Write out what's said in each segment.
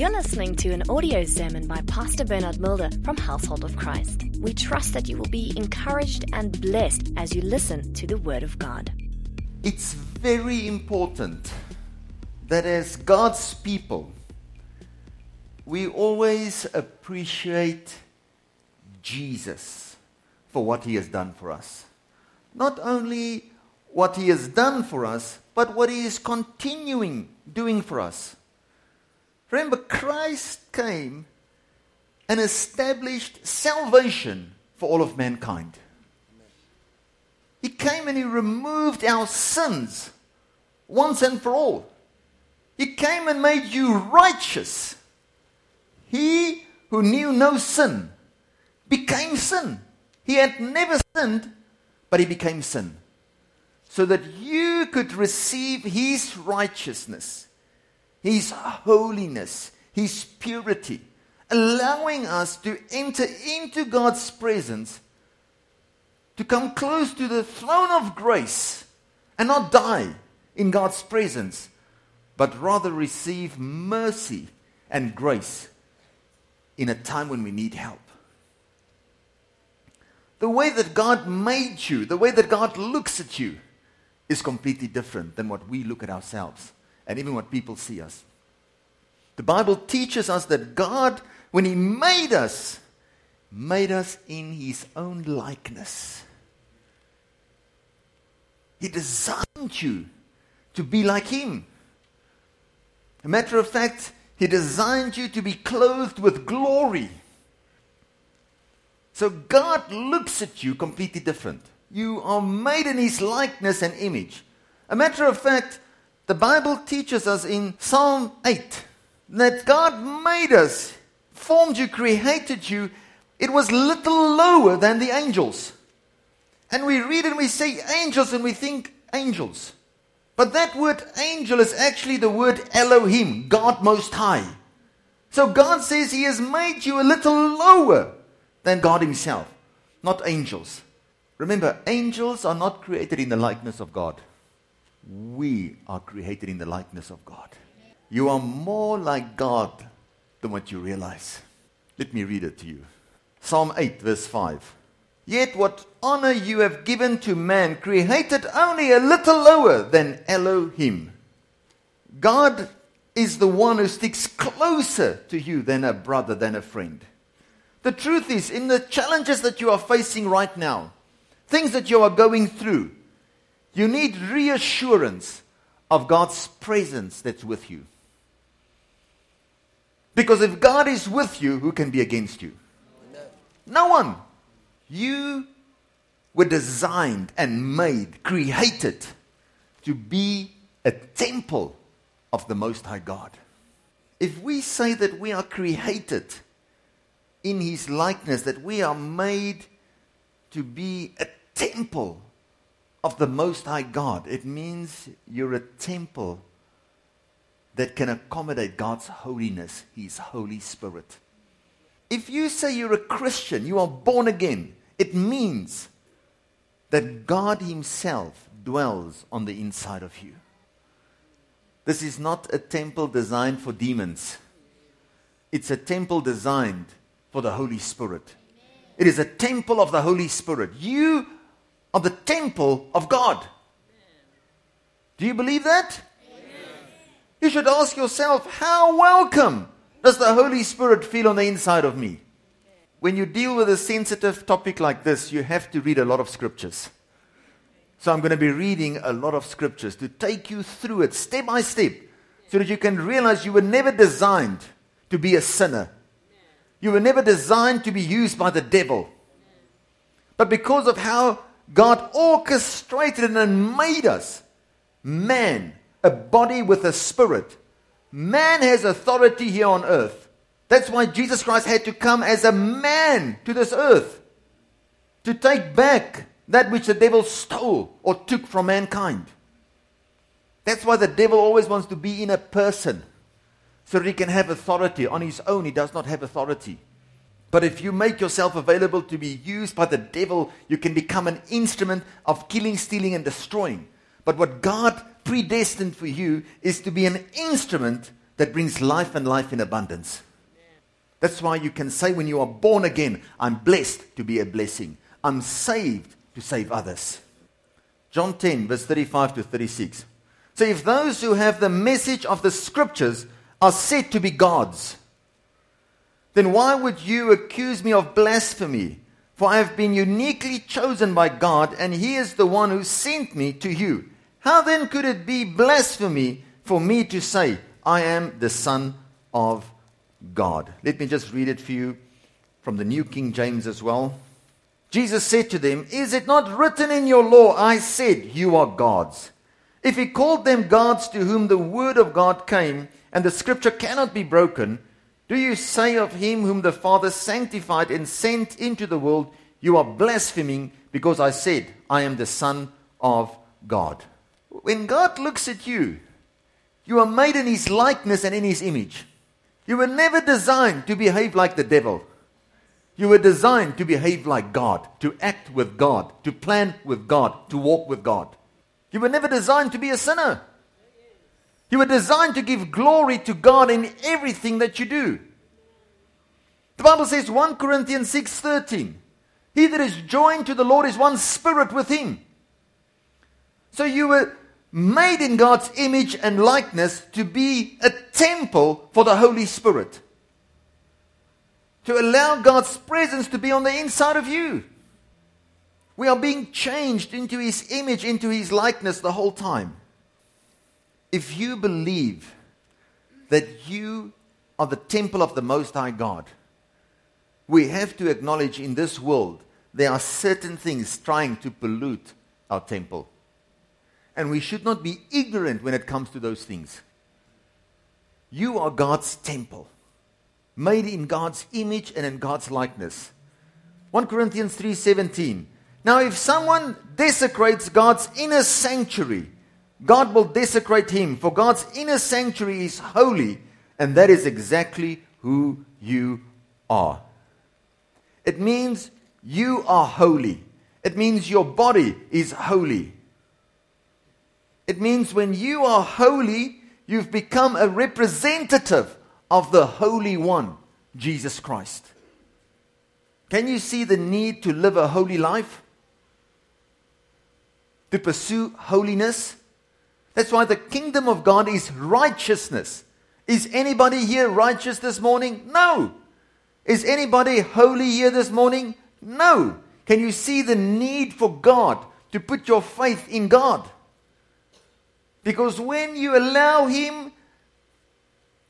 You're listening to an audio sermon by Pastor Bernard Mulder from Household of Christ. We trust that you will be encouraged and blessed as you listen to the Word of God. It's very important that as God's people, we always appreciate Jesus for what he has done for us. Not only what he has done for us, but what he is continuing doing for us. Remember, Christ came and established salvation for all of mankind. He came and he removed our sins once and for all. He came and made you righteous. He who knew no sin became sin. He had never sinned, but he became sin. So that you could receive his righteousness, his holiness, his purity, allowing us to enter into God's presence, to come close to the throne of grace and not die in God's presence, but rather receive mercy and grace in a time when we need help. The way that God made you, the way that God looks at you, is completely different than what we look at ourselves and even what people see us. The Bible teaches us that God, when He made us, made us in His own likeness. He designed you to be like Him. A matter of fact, He designed you to be clothed with glory. So God looks at you completely different. You are made in His likeness and image. A matter of fact, the Bible teaches us in Psalm 8 that God made us, formed you, created you. It was little lower than the angels. And we read and we say angels and we think angels. But that word angel is actually the word Elohim, God Most High. So God says He has made you a little lower than God Himself, not angels. Remember, angels are not created in the likeness of God. We are created in the likeness of God. You are more like God than what you realize. Let me read it to you. Psalm 8, verse 5. Yet what honor you have given to man, created only a little lower than Elohim. God is the one who sticks closer to you than a brother, than a friend. The truth is, in the challenges that you are facing right now, things that you are going through, you need reassurance of God's presence that's with you. Because if God is with you, who can be against you? No one. You were designed and made, created to be a temple of the Most High God. If we say that we are created in His likeness, that we are made to be a temple of the Most High God, it means you're a temple that can accommodate God's holiness, His Holy Spirit. If you say you're a Christian, you are born again, it means that God Himself dwells on the inside of you. This is not a temple designed for demons. It's a temple designed for the Holy Spirit. It is a temple of the Holy Spirit. You are the temple of God. Do you believe that? You should ask yourself, how welcome does the Holy Spirit feel on the inside of me? When you deal with a sensitive topic like this, you have to read a lot of scriptures. So I'm going to be reading a lot of scriptures to take you through it step by step so that you can realize you were never designed to be a sinner. You were never designed to be used by the devil. But because of how God orchestrated and made us, man a body with a spirit. Man has authority here on earth. That's why Jesus Christ had to come as a man to this earth to take back that which the devil stole or took from mankind. That's why the devil always wants to be in a person so that he can have authority. On his own, he does not have authority. But if you make yourself available to be used by the devil, you can become an instrument of killing, stealing, and destroying. But what God predestined for you is to be an instrument that brings life and life in abundance. That's why you can say when you are born again, I'm blessed to be a blessing. I'm saved to save others. John 10, verse 35 to 36. So if those who have the message of the scriptures are said to be gods, then why would you accuse me of blasphemy? For I have been uniquely chosen by God, and He is the one who sent me to you. How then could it be blasphemy for me to say, I am the Son of God? Let me just read it for you from the New King James as well. Jesus said to them, Is it not written in your law, I said, you are gods? If he called them gods to whom the word of God came, and the scripture cannot be broken, do you say of him whom the Father sanctified and sent into the world, You are blaspheming because I said, I am the Son of God? When God looks at you, you are made in his likeness and in his image. You were never designed to behave like the devil. You were designed to behave like God, to act with God, to plan with God, to walk with God. You were never designed to be a sinner. You were designed to give glory to God in everything that you do. The Bible says 1 Corinthians 6:13. He that is joined to the Lord is one spirit with him. So you were made in God's image and likeness to be a temple for the Holy Spirit to allow God's presence to be on the inside of you. We are being changed into His image, into His likeness the whole time. If you believe that you are the temple of the Most High God, we have to acknowledge in this world there are certain things trying to pollute our temple. And we should not be ignorant when it comes to those things. You are God's temple made in God's image and in God's likeness. 1 Corinthians 3:17. Now if someone desecrates God's inner sanctuary, God will desecrate him, for God's inner sanctuary is holy, and that is exactly who you are. It means you are holy. It means your body is holy. It means when you are holy, you've become a representative of the Holy One, Jesus Christ. Can you see the need to live a holy life? To pursue holiness? That's why the kingdom of God is righteousness. Is anybody here righteous this morning? No. Is anybody holy here this morning? No. Can you see the need for God to put your faith in God? Because when you allow Him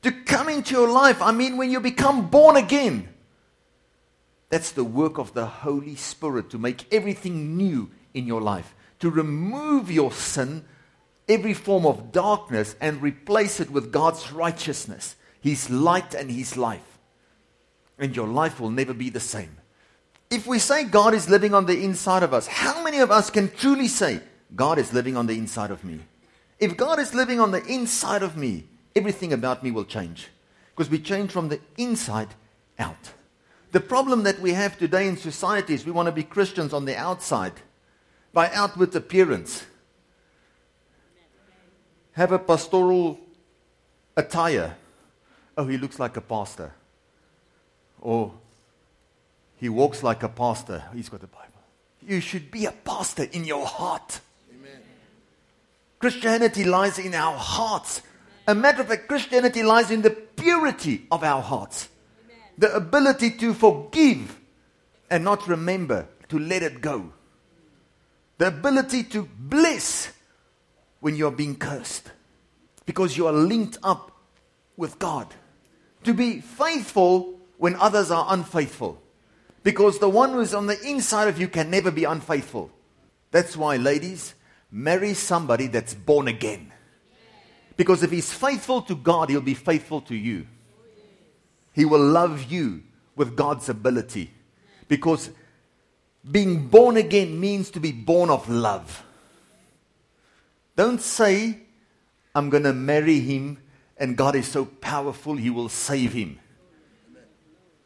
to come into your life. I mean, when you become born again, that's the work of the Holy Spirit to make everything new in your life, to remove your sin, every form of darkness, and replace it with God's righteousness, His light and His life. And your life will never be the same. If we say God is living on the inside of us, how many of us can truly say, God is living on the inside of me? If God is living on the inside of me, everything about me will change. Because we change from the inside out. The problem that we have today in society is we want to be Christians on the outside by outward appearance. Have a pastoral attire. Oh, he looks like a pastor. Or he walks like a pastor. He's got a Bible. You should be a pastor in your heart. Amen. Christianity lies in our hearts. A matter of fact, Christianity lies in the purity of our hearts, Amen. the ability to forgive and not remember, to let it go, the ability to bless when you are being cursed because you are linked up with God, to be faithful when others are unfaithful. Because the one who is on the inside of you can never be unfaithful. That's why, ladies, marry somebody that's born again. Because if he's faithful to God, he'll be faithful to you. He will love you with God's ability. Because being born again means to be born of love. Don't say, I'm going to marry him and God is so powerful, he will save him.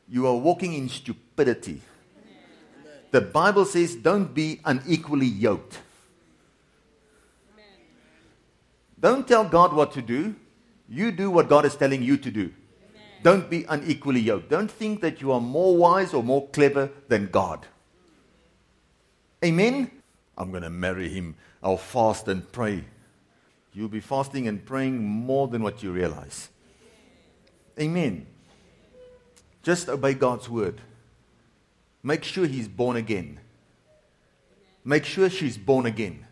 You are walking in stupidity. The Bible says, don't be unequally yoked. Don't tell God what to do. You do what God is telling you to do. Don't be unequally yoked. Don't think that you are more wise or more clever than God. Amen? I'm going to marry him. I'll fast and pray. You'll be fasting and praying more than what you realize. Amen. Just obey God's word. Make sure he's born again. Make sure she's born again.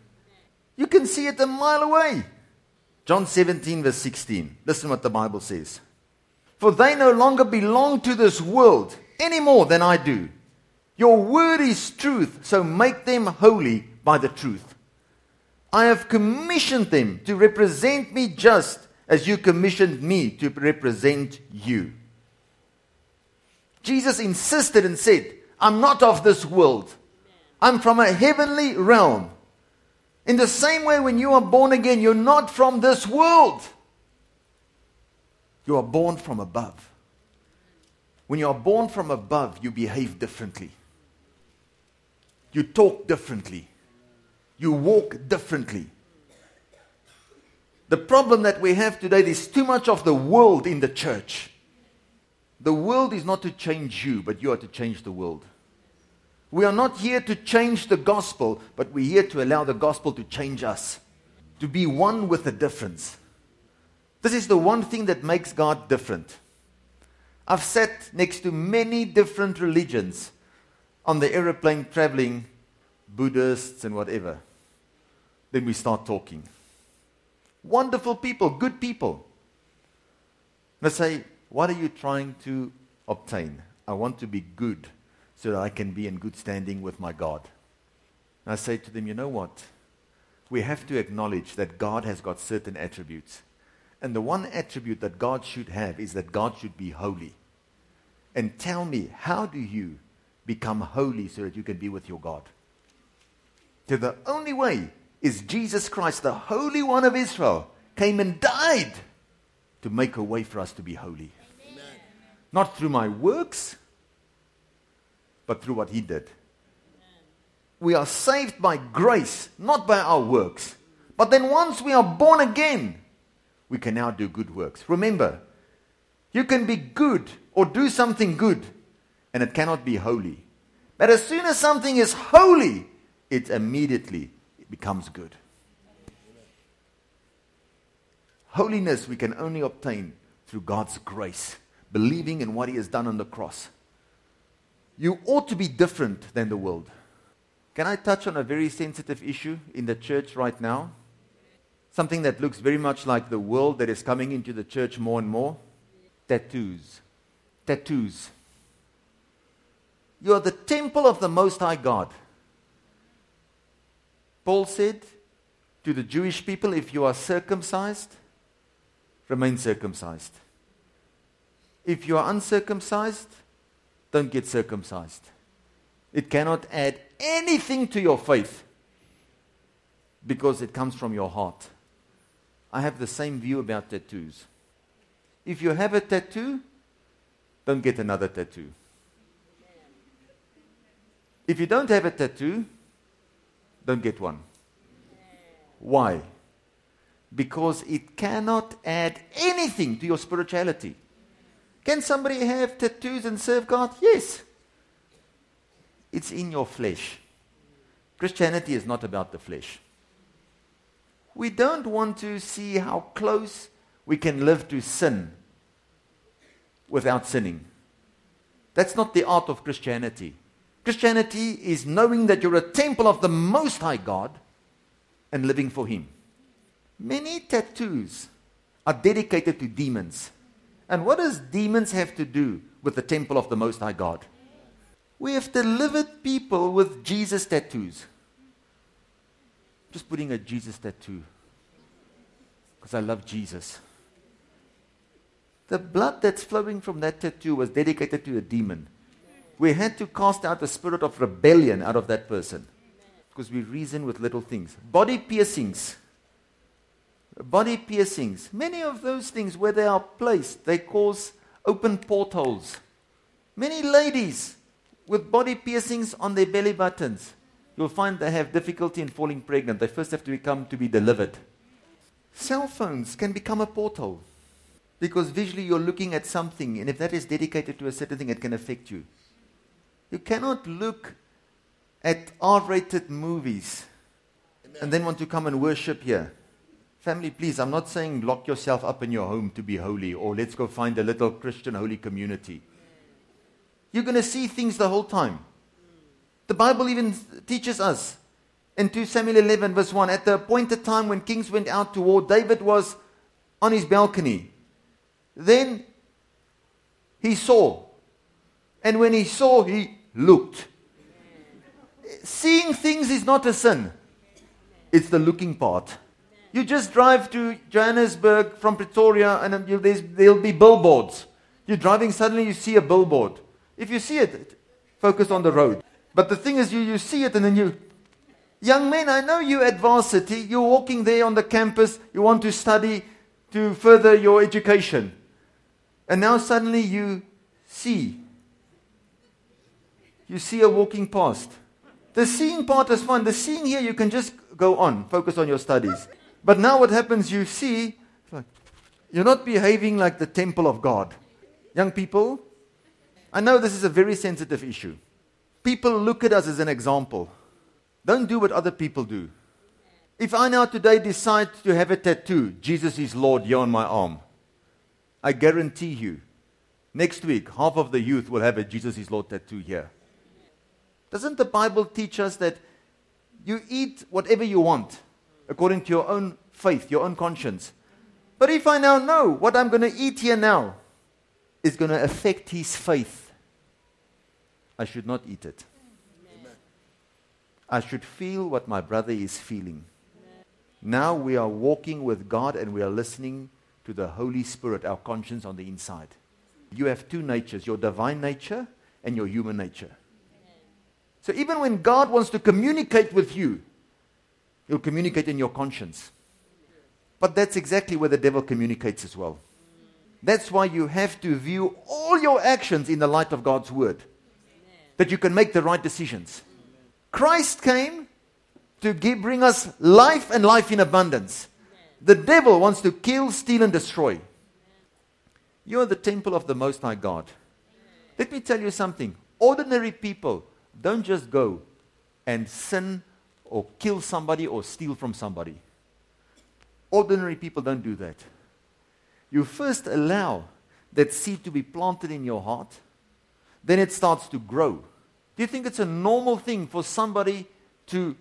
You can see it a mile away. John 17, verse 16. Listen what the Bible says. For they no longer belong to this world any more than I do. Your word is truth, so make them holy by the truth. I have commissioned them to represent me just as you commissioned me to represent you. Jesus insisted and said, I'm not of this world. I'm from a heavenly realm. In the same way, when you are born again, you're not from this world. You are born from above. When you are born from above, you behave differently. You talk differently. You walk differently. The problem that we have today is too much of the world in the church. The world is not to change you, but you are to change the world. We are not here to change the gospel, but we're here to allow the gospel to change us, to be one with the difference. This is the one thing that makes God different. I've sat next to many different religions on the aeroplane traveling, Buddhists and whatever. Then we start talking. Wonderful people, good people. And I say, What are you trying to obtain? I want to be good so that I can be in good standing with my God. And I say to them, You know what? We have to acknowledge that God has got certain attributes. And the one attribute that God should have is that God should be holy. And tell me, how do you become holy so that you can be with your God? So the only way is Jesus Christ, the Holy One of Israel, came and died to make a way for us to be holy. Amen. Not through my works, but through what He did. We are saved by grace, not by our works. But then once we are born again, we can now do good works. Remember, you can be good or do something good, and it cannot be holy. But as soon as something is holy, it immediately becomes good. Holiness we can only obtain through God's grace, believing in what He has done on the cross. You ought to be different than the world. Can I touch on a very sensitive issue in the church right now? Something that looks very much like the world that is coming into the church more and more tattoos. Tattoos. You are the temple of the Most High God. Paul said to the Jewish people, if you are circumcised, remain circumcised. If you are uncircumcised, don't get circumcised. It cannot add anything to your faith because it comes from your heart. I have the same view about tattoos. If you have a tattoo, don't get another tattoo. If you don't have a tattoo, don't get one. Why? Because it cannot add anything to your spirituality. Can somebody have tattoos and serve God? Yes. It's in your flesh. Christianity is not about the flesh. We don't want to see how close we can live to sin without sinning. That's not the art of Christianity. Christianity is knowing that you're a temple of the Most High God and living for Him. Many tattoos are dedicated to demons. And what does demons have to do with the temple of the Most High God? We have delivered people with Jesus tattoos. Just putting a Jesus tattoo because I love Jesus. The blood that's flowing from that tattoo was dedicated to a demon we had to cast out the spirit of rebellion out of that person because we reason with little things. Body piercings. Body piercings. Many of those things, where they are placed, they cause open portholes. Many ladies with body piercings on their belly buttons, you'll find they have difficulty in falling pregnant. They first have to become to be delivered. Cell phones can become a porthole. Because visually you're looking at something, and if that is dedicated to a certain thing, it can affect you. You cannot look at R rated movies and then want to come and worship here. Family, please, I'm not saying lock yourself up in your home to be holy or let's go find a little Christian holy community. You're going to see things the whole time. The Bible even teaches us in 2 Samuel 11, verse 1 at the appointed time when kings went out to war, David was on his balcony. Then he saw. And when he saw, he looked. Seeing things is not a sin, it's the looking part. You just drive to Johannesburg from Pretoria, and um, there'll be billboards. You're driving, suddenly you see a billboard. If you see it, focus on the road. But the thing is, you, you see it, and then you. Young men, I know you at varsity. You're walking there on the campus. You want to study to further your education. And now suddenly you see. You see a walking past. The seeing part is fine. The seeing here, you can just go on, focus on your studies. But now what happens, you see, you're not behaving like the temple of God. Young people, I know this is a very sensitive issue. People look at us as an example. Don't do what other people do. If I now today decide to have a tattoo, Jesus is Lord here on my arm, I guarantee you, next week, half of the youth will have a Jesus is Lord tattoo here. Doesn't the Bible teach us that you eat whatever you want according to your own faith, your own conscience? But if I now know what I'm going to eat here now is going to affect his faith, I should not eat it. I should feel what my brother is feeling. Now we are walking with God and we are listening to the Holy Spirit, our conscience on the inside. You have two natures your divine nature and your human nature. So even when God wants to communicate with you, He'll communicate in your conscience. But that's exactly where the devil communicates as well. That's why you have to view all your actions in the light of God's word, that you can make the right decisions. Christ came to give, bring us life and life in abundance. The devil wants to kill, steal, and destroy. You are the temple of the Most High God. Let me tell you something. Ordinary people don't just go and sin or kill somebody or steal from somebody. Ordinary people don't do that. You first allow that seed to be planted in your heart, then it starts to grow. Do you think it's a normal thing for somebody to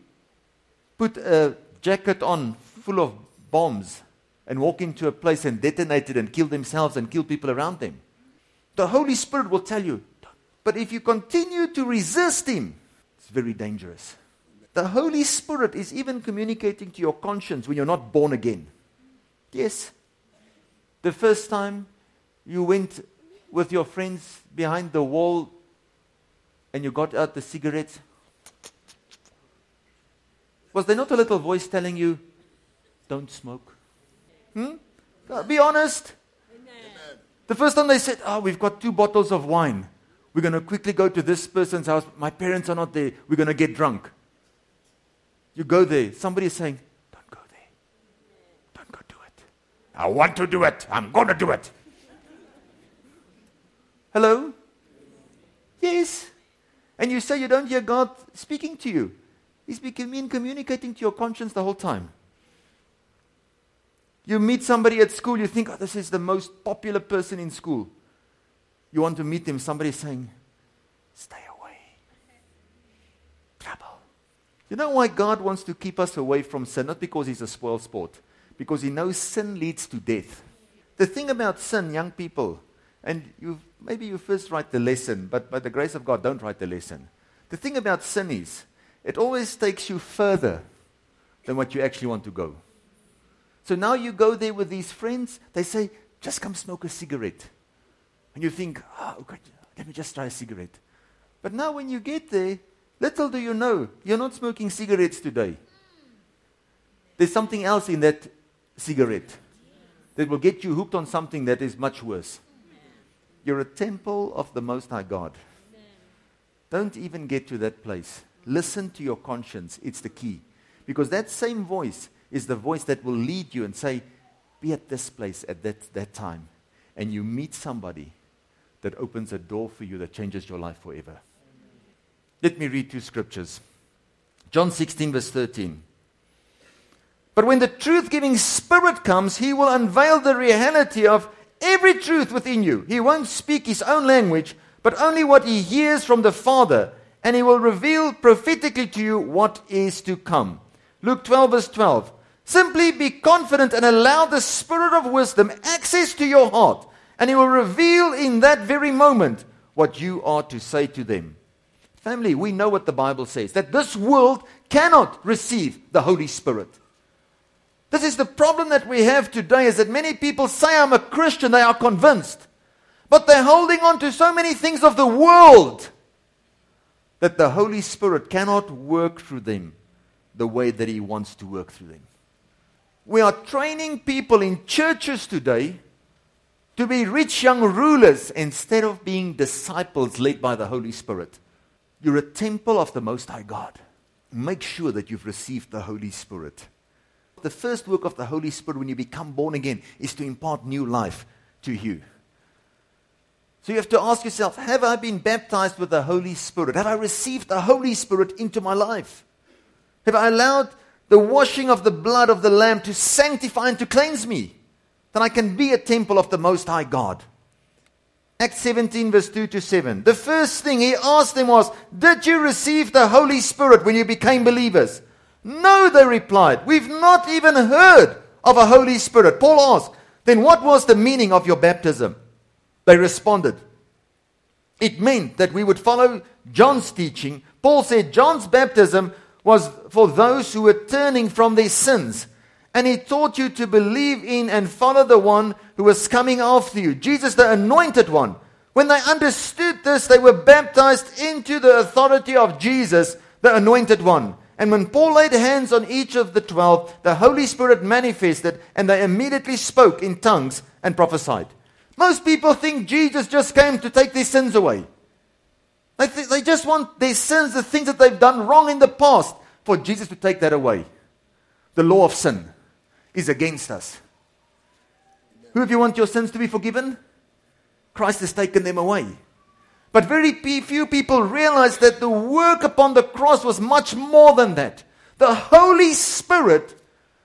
put a jacket on full of bombs and walk into a place and detonate it and kill themselves and kill people around them? The Holy Spirit will tell you, but if you continue to resist Him, it's very dangerous. The Holy Spirit is even communicating to your conscience when you're not born again. Yes. The first time you went with your friends behind the wall and you got out the cigarettes, was there not a little voice telling you, don't smoke? Hmm? Be honest. Amen. The first time they said, Oh, we've got two bottles of wine. We're going to quickly go to this person's house. My parents are not there. We're going to get drunk. You go there. Somebody is saying, Don't go there. Don't go do it. I want to do it. I'm going to do it. Hello? Yes. And you say you don't hear God speaking to you. He's been communicating to your conscience the whole time. You meet somebody at school, you think, oh, this is the most popular person in school you want to meet him, somebody is saying, Stay away. Trouble. You know why God wants to keep us away from sin? Not because he's a spoil sport, because he knows sin leads to death. The thing about sin, young people, and you maybe you first write the lesson, but by the grace of God, don't write the lesson. The thing about sin is, it always takes you further than what you actually want to go. So now you go there with these friends, they say, just come smoke a cigarette. And you think, oh, God, let me just try a cigarette. But now when you get there, little do you know, you're not smoking cigarettes today. There's something else in that cigarette that will get you hooked on something that is much worse. You're a temple of the Most High God. Don't even get to that place. Listen to your conscience. It's the key. Because that same voice is the voice that will lead you and say, Be at this place at that, that time. and you meet somebody that opens a door for you that changes your life forever. Let me read two scriptures. John 16, verse 13. But when the truth giving Spirit comes, He will unveil the reality of every truth within you. He won't speak His own language, but only what He hears from the Father, and He will reveal prophetically to you what is to come. Luke 12, verse 12. Simply be confident and allow the Spirit of wisdom access to your heart, and He will reveal in that very moment what you are to say to them. Family, we know what the Bible says that this world cannot receive the Holy Spirit. This is the problem that we have today is that many people say I'm a Christian, they are convinced, but they're holding on to so many things of the world that the Holy Spirit cannot work through them the way that He wants to work through them. We are training people in churches today to be rich young rulers instead of being disciples led by the Holy Spirit. You're a temple of the Most High God. Make sure that you've received the Holy Spirit. The first work of the Holy Spirit when you become born again is to impart new life to you. So you have to ask yourself Have I been baptized with the Holy Spirit? Have I received the Holy Spirit into my life? Have I allowed the washing of the blood of the Lamb to sanctify and to cleanse me, that I can be a temple of the Most High God. Acts 17, verse 2 to 7. The first thing he asked them was, Did you receive the Holy Spirit when you became believers? No, they replied. We've not even heard of a Holy Spirit. Paul asked, Then what was the meaning of your baptism? They responded, It meant that we would follow John's teaching. Paul said John's baptism was for those who were turning from their sins. And he taught you to believe in and follow the one who was coming after you, Jesus, the anointed one. When they understood this, they were baptized into the authority of Jesus, the anointed one. And when Paul laid hands on each of the twelve, the Holy Spirit manifested, and they immediately spoke in tongues and prophesied. Most people think Jesus just came to take their sins away. They, th- they just want their sins, the things that they've done wrong in the past, for Jesus to take that away. The law of sin is against us. Who, if you want your sins to be forgiven? Christ has taken them away. But very few people realize that the work upon the cross was much more than that. The Holy Spirit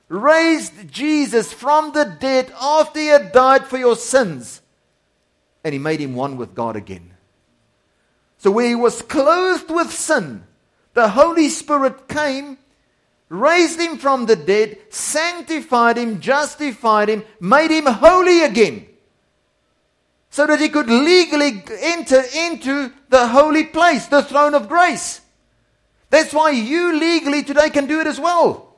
raised Jesus from the dead after he had died for your sins, and he made him one with God again. So, where he was clothed with sin, the Holy Spirit came, raised him from the dead, sanctified him, justified him, made him holy again. So that he could legally enter into the holy place, the throne of grace. That's why you legally today can do it as well.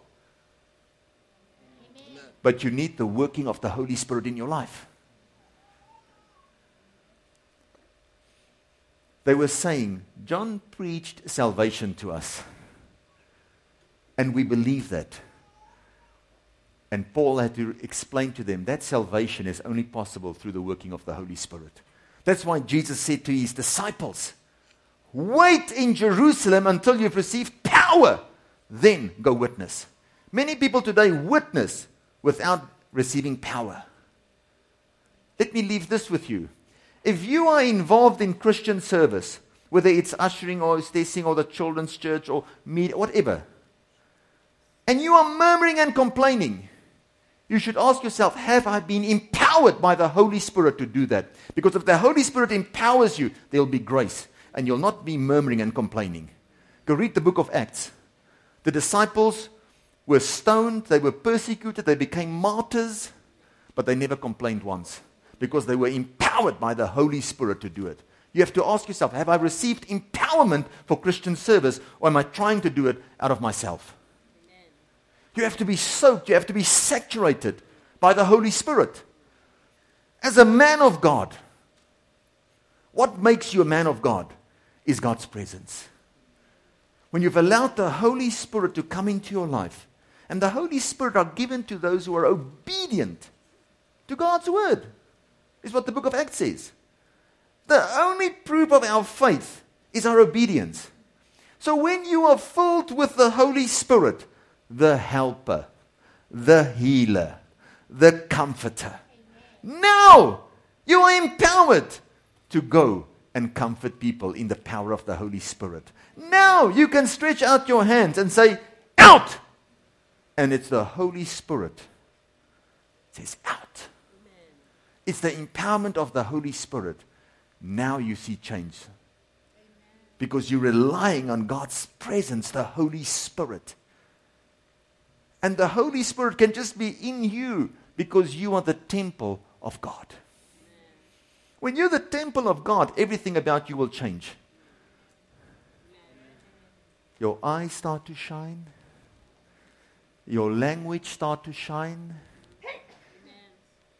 But you need the working of the Holy Spirit in your life. They were saying, John preached salvation to us. And we believe that. And Paul had to explain to them that salvation is only possible through the working of the Holy Spirit. That's why Jesus said to his disciples, Wait in Jerusalem until you've received power, then go witness. Many people today witness without receiving power. Let me leave this with you. If you are involved in Christian service, whether it's ushering or stacing or the children's church or media, whatever, and you are murmuring and complaining, you should ask yourself, have I been empowered by the Holy Spirit to do that? Because if the Holy Spirit empowers you, there'll be grace, and you'll not be murmuring and complaining. Go read the book of Acts. The disciples were stoned, they were persecuted, they became martyrs, but they never complained once because they were empowered by the Holy Spirit to do it. You have to ask yourself have I received empowerment for Christian service, or am I trying to do it out of myself? You have to be soaked, you have to be saturated by the Holy Spirit. As a man of God, what makes you a man of God is God's presence. When you've allowed the Holy Spirit to come into your life, and the Holy Spirit are given to those who are obedient to God's word is what the book of Acts says. The only proof of our faith is our obedience. So when you are filled with the Holy Spirit, the helper, the healer, the comforter, now You are empowered to go and comfort people in the power of the Holy Spirit. Now you can stretch out your hands and say, Out! And it's the Holy Spirit. It says, Out. It's the empowerment of the Holy Spirit. Now you see change. Because you're relying on God's presence, the Holy Spirit. And the Holy Spirit can just be in you because you are the temple of God. When you're the temple of God, everything about you will change. Your eyes start to shine. Your language start to shine.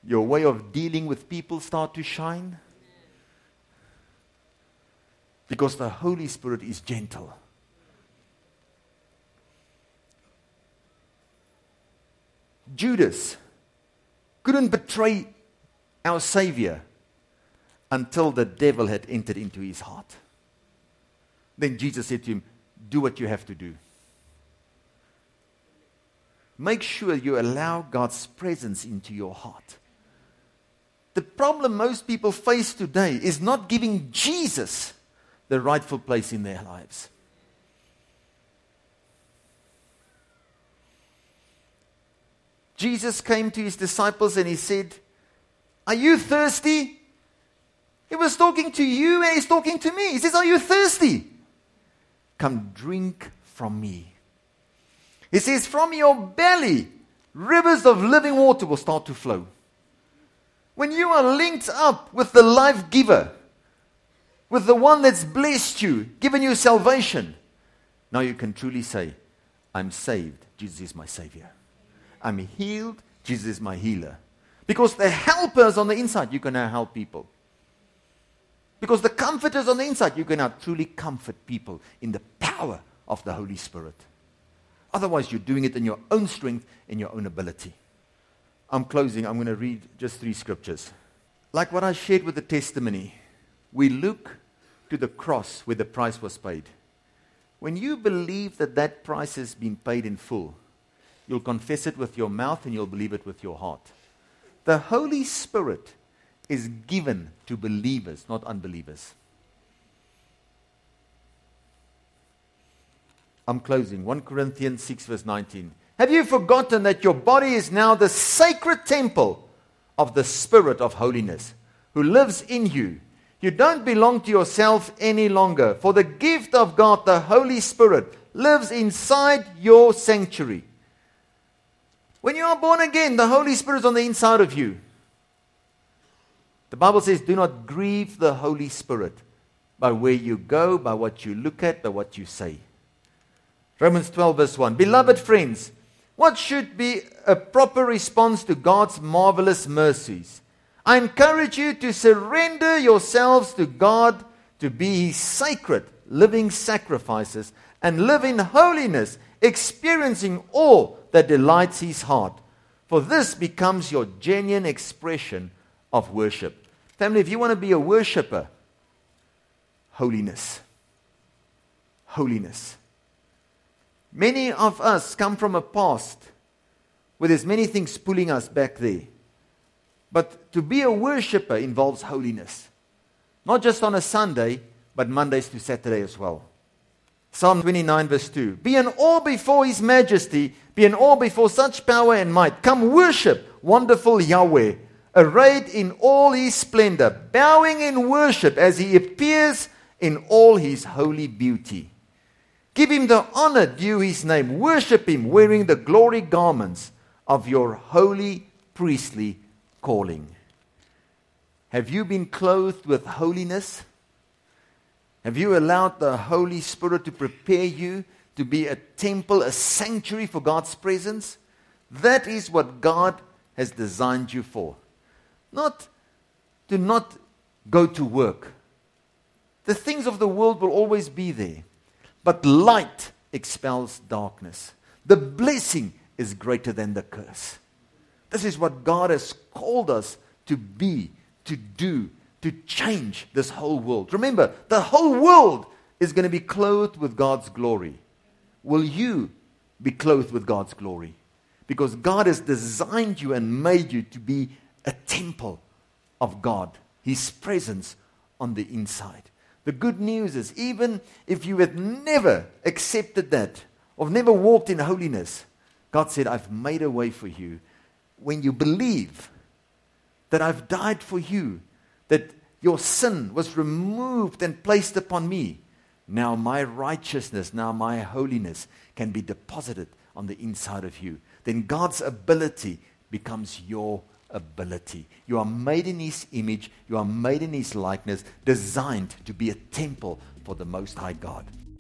Your way of dealing with people start to shine. Because the Holy Spirit is gentle. Judas couldn't betray our Savior until the devil had entered into his heart. Then Jesus said to him, Do what you have to do. Make sure you allow God's presence into your heart. The problem most people face today is not giving Jesus the rightful place in their lives. Jesus came to his disciples and he said, Are you thirsty? He was talking to you and he's talking to me. He says, Are you thirsty? Come drink from me. He says, From your belly, rivers of living water will start to flow. When you are linked up with the life giver, with the one that's blessed you, given you salvation, now you can truly say, I'm saved. Jesus is my Savior. I'm healed. Jesus is my healer. Because the helpers on the inside, you can now help people. Because the comforters on the inside, you can now truly comfort people in the power of the Holy Spirit. Otherwise, you're doing it in your own strength, in your own ability. I'm closing. I'm going to read just three scriptures. Like what I shared with the testimony, we look to the cross where the price was paid. When you believe that that price has been paid in full, You'll confess it with your mouth and you'll believe it with your heart. The Holy Spirit is given to believers, not unbelievers. I'm closing. 1 Corinthians 6, verse 19. Have you forgotten that your body is now the sacred temple of the Spirit of holiness who lives in you? You don't belong to yourself any longer, for the gift of God, the Holy Spirit, lives inside your sanctuary. When you are born again, the Holy Spirit is on the inside of you. The Bible says, do not grieve the Holy Spirit by where you go, by what you look at, by what you say. Romans 12, verse 1. Beloved friends, what should be a proper response to God's marvelous mercies? I encourage you to surrender yourselves to God to be His sacred, living sacrifices and live in holiness, experiencing all that delights his heart. For this becomes your genuine expression of worship. Family, if you want to be a worshiper, holiness. Holiness. Many of us come from a past where there's many things pulling us back there. But to be a worshiper involves holiness. Not just on a Sunday, but Mondays to Saturday as well. Psalm 29, verse 2. Be in awe before his majesty, be in awe before such power and might. Come worship wonderful Yahweh, arrayed in all his splendor, bowing in worship as he appears in all his holy beauty. Give him the honor due his name. Worship him wearing the glory garments of your holy priestly calling. Have you been clothed with holiness? Have you allowed the Holy Spirit to prepare you to be a temple, a sanctuary for God's presence? That is what God has designed you for. Not to not go to work. The things of the world will always be there. But light expels darkness. The blessing is greater than the curse. This is what God has called us to be, to do, to change this whole world. Remember, the whole world is going to be clothed with God's glory. Will you be clothed with God's glory? Because God has designed you and made you to be a temple of God, His presence on the inside. The good news is, even if you had never accepted that, or never walked in holiness, God said, I've made a way for you. When you believe that I've died for you, that your sin was removed and placed upon me, now my righteousness, now my holiness can be deposited on the inside of you. Then God's ability becomes your ability. You are made in His image, you are made in His likeness, designed to be a temple for the Most High God.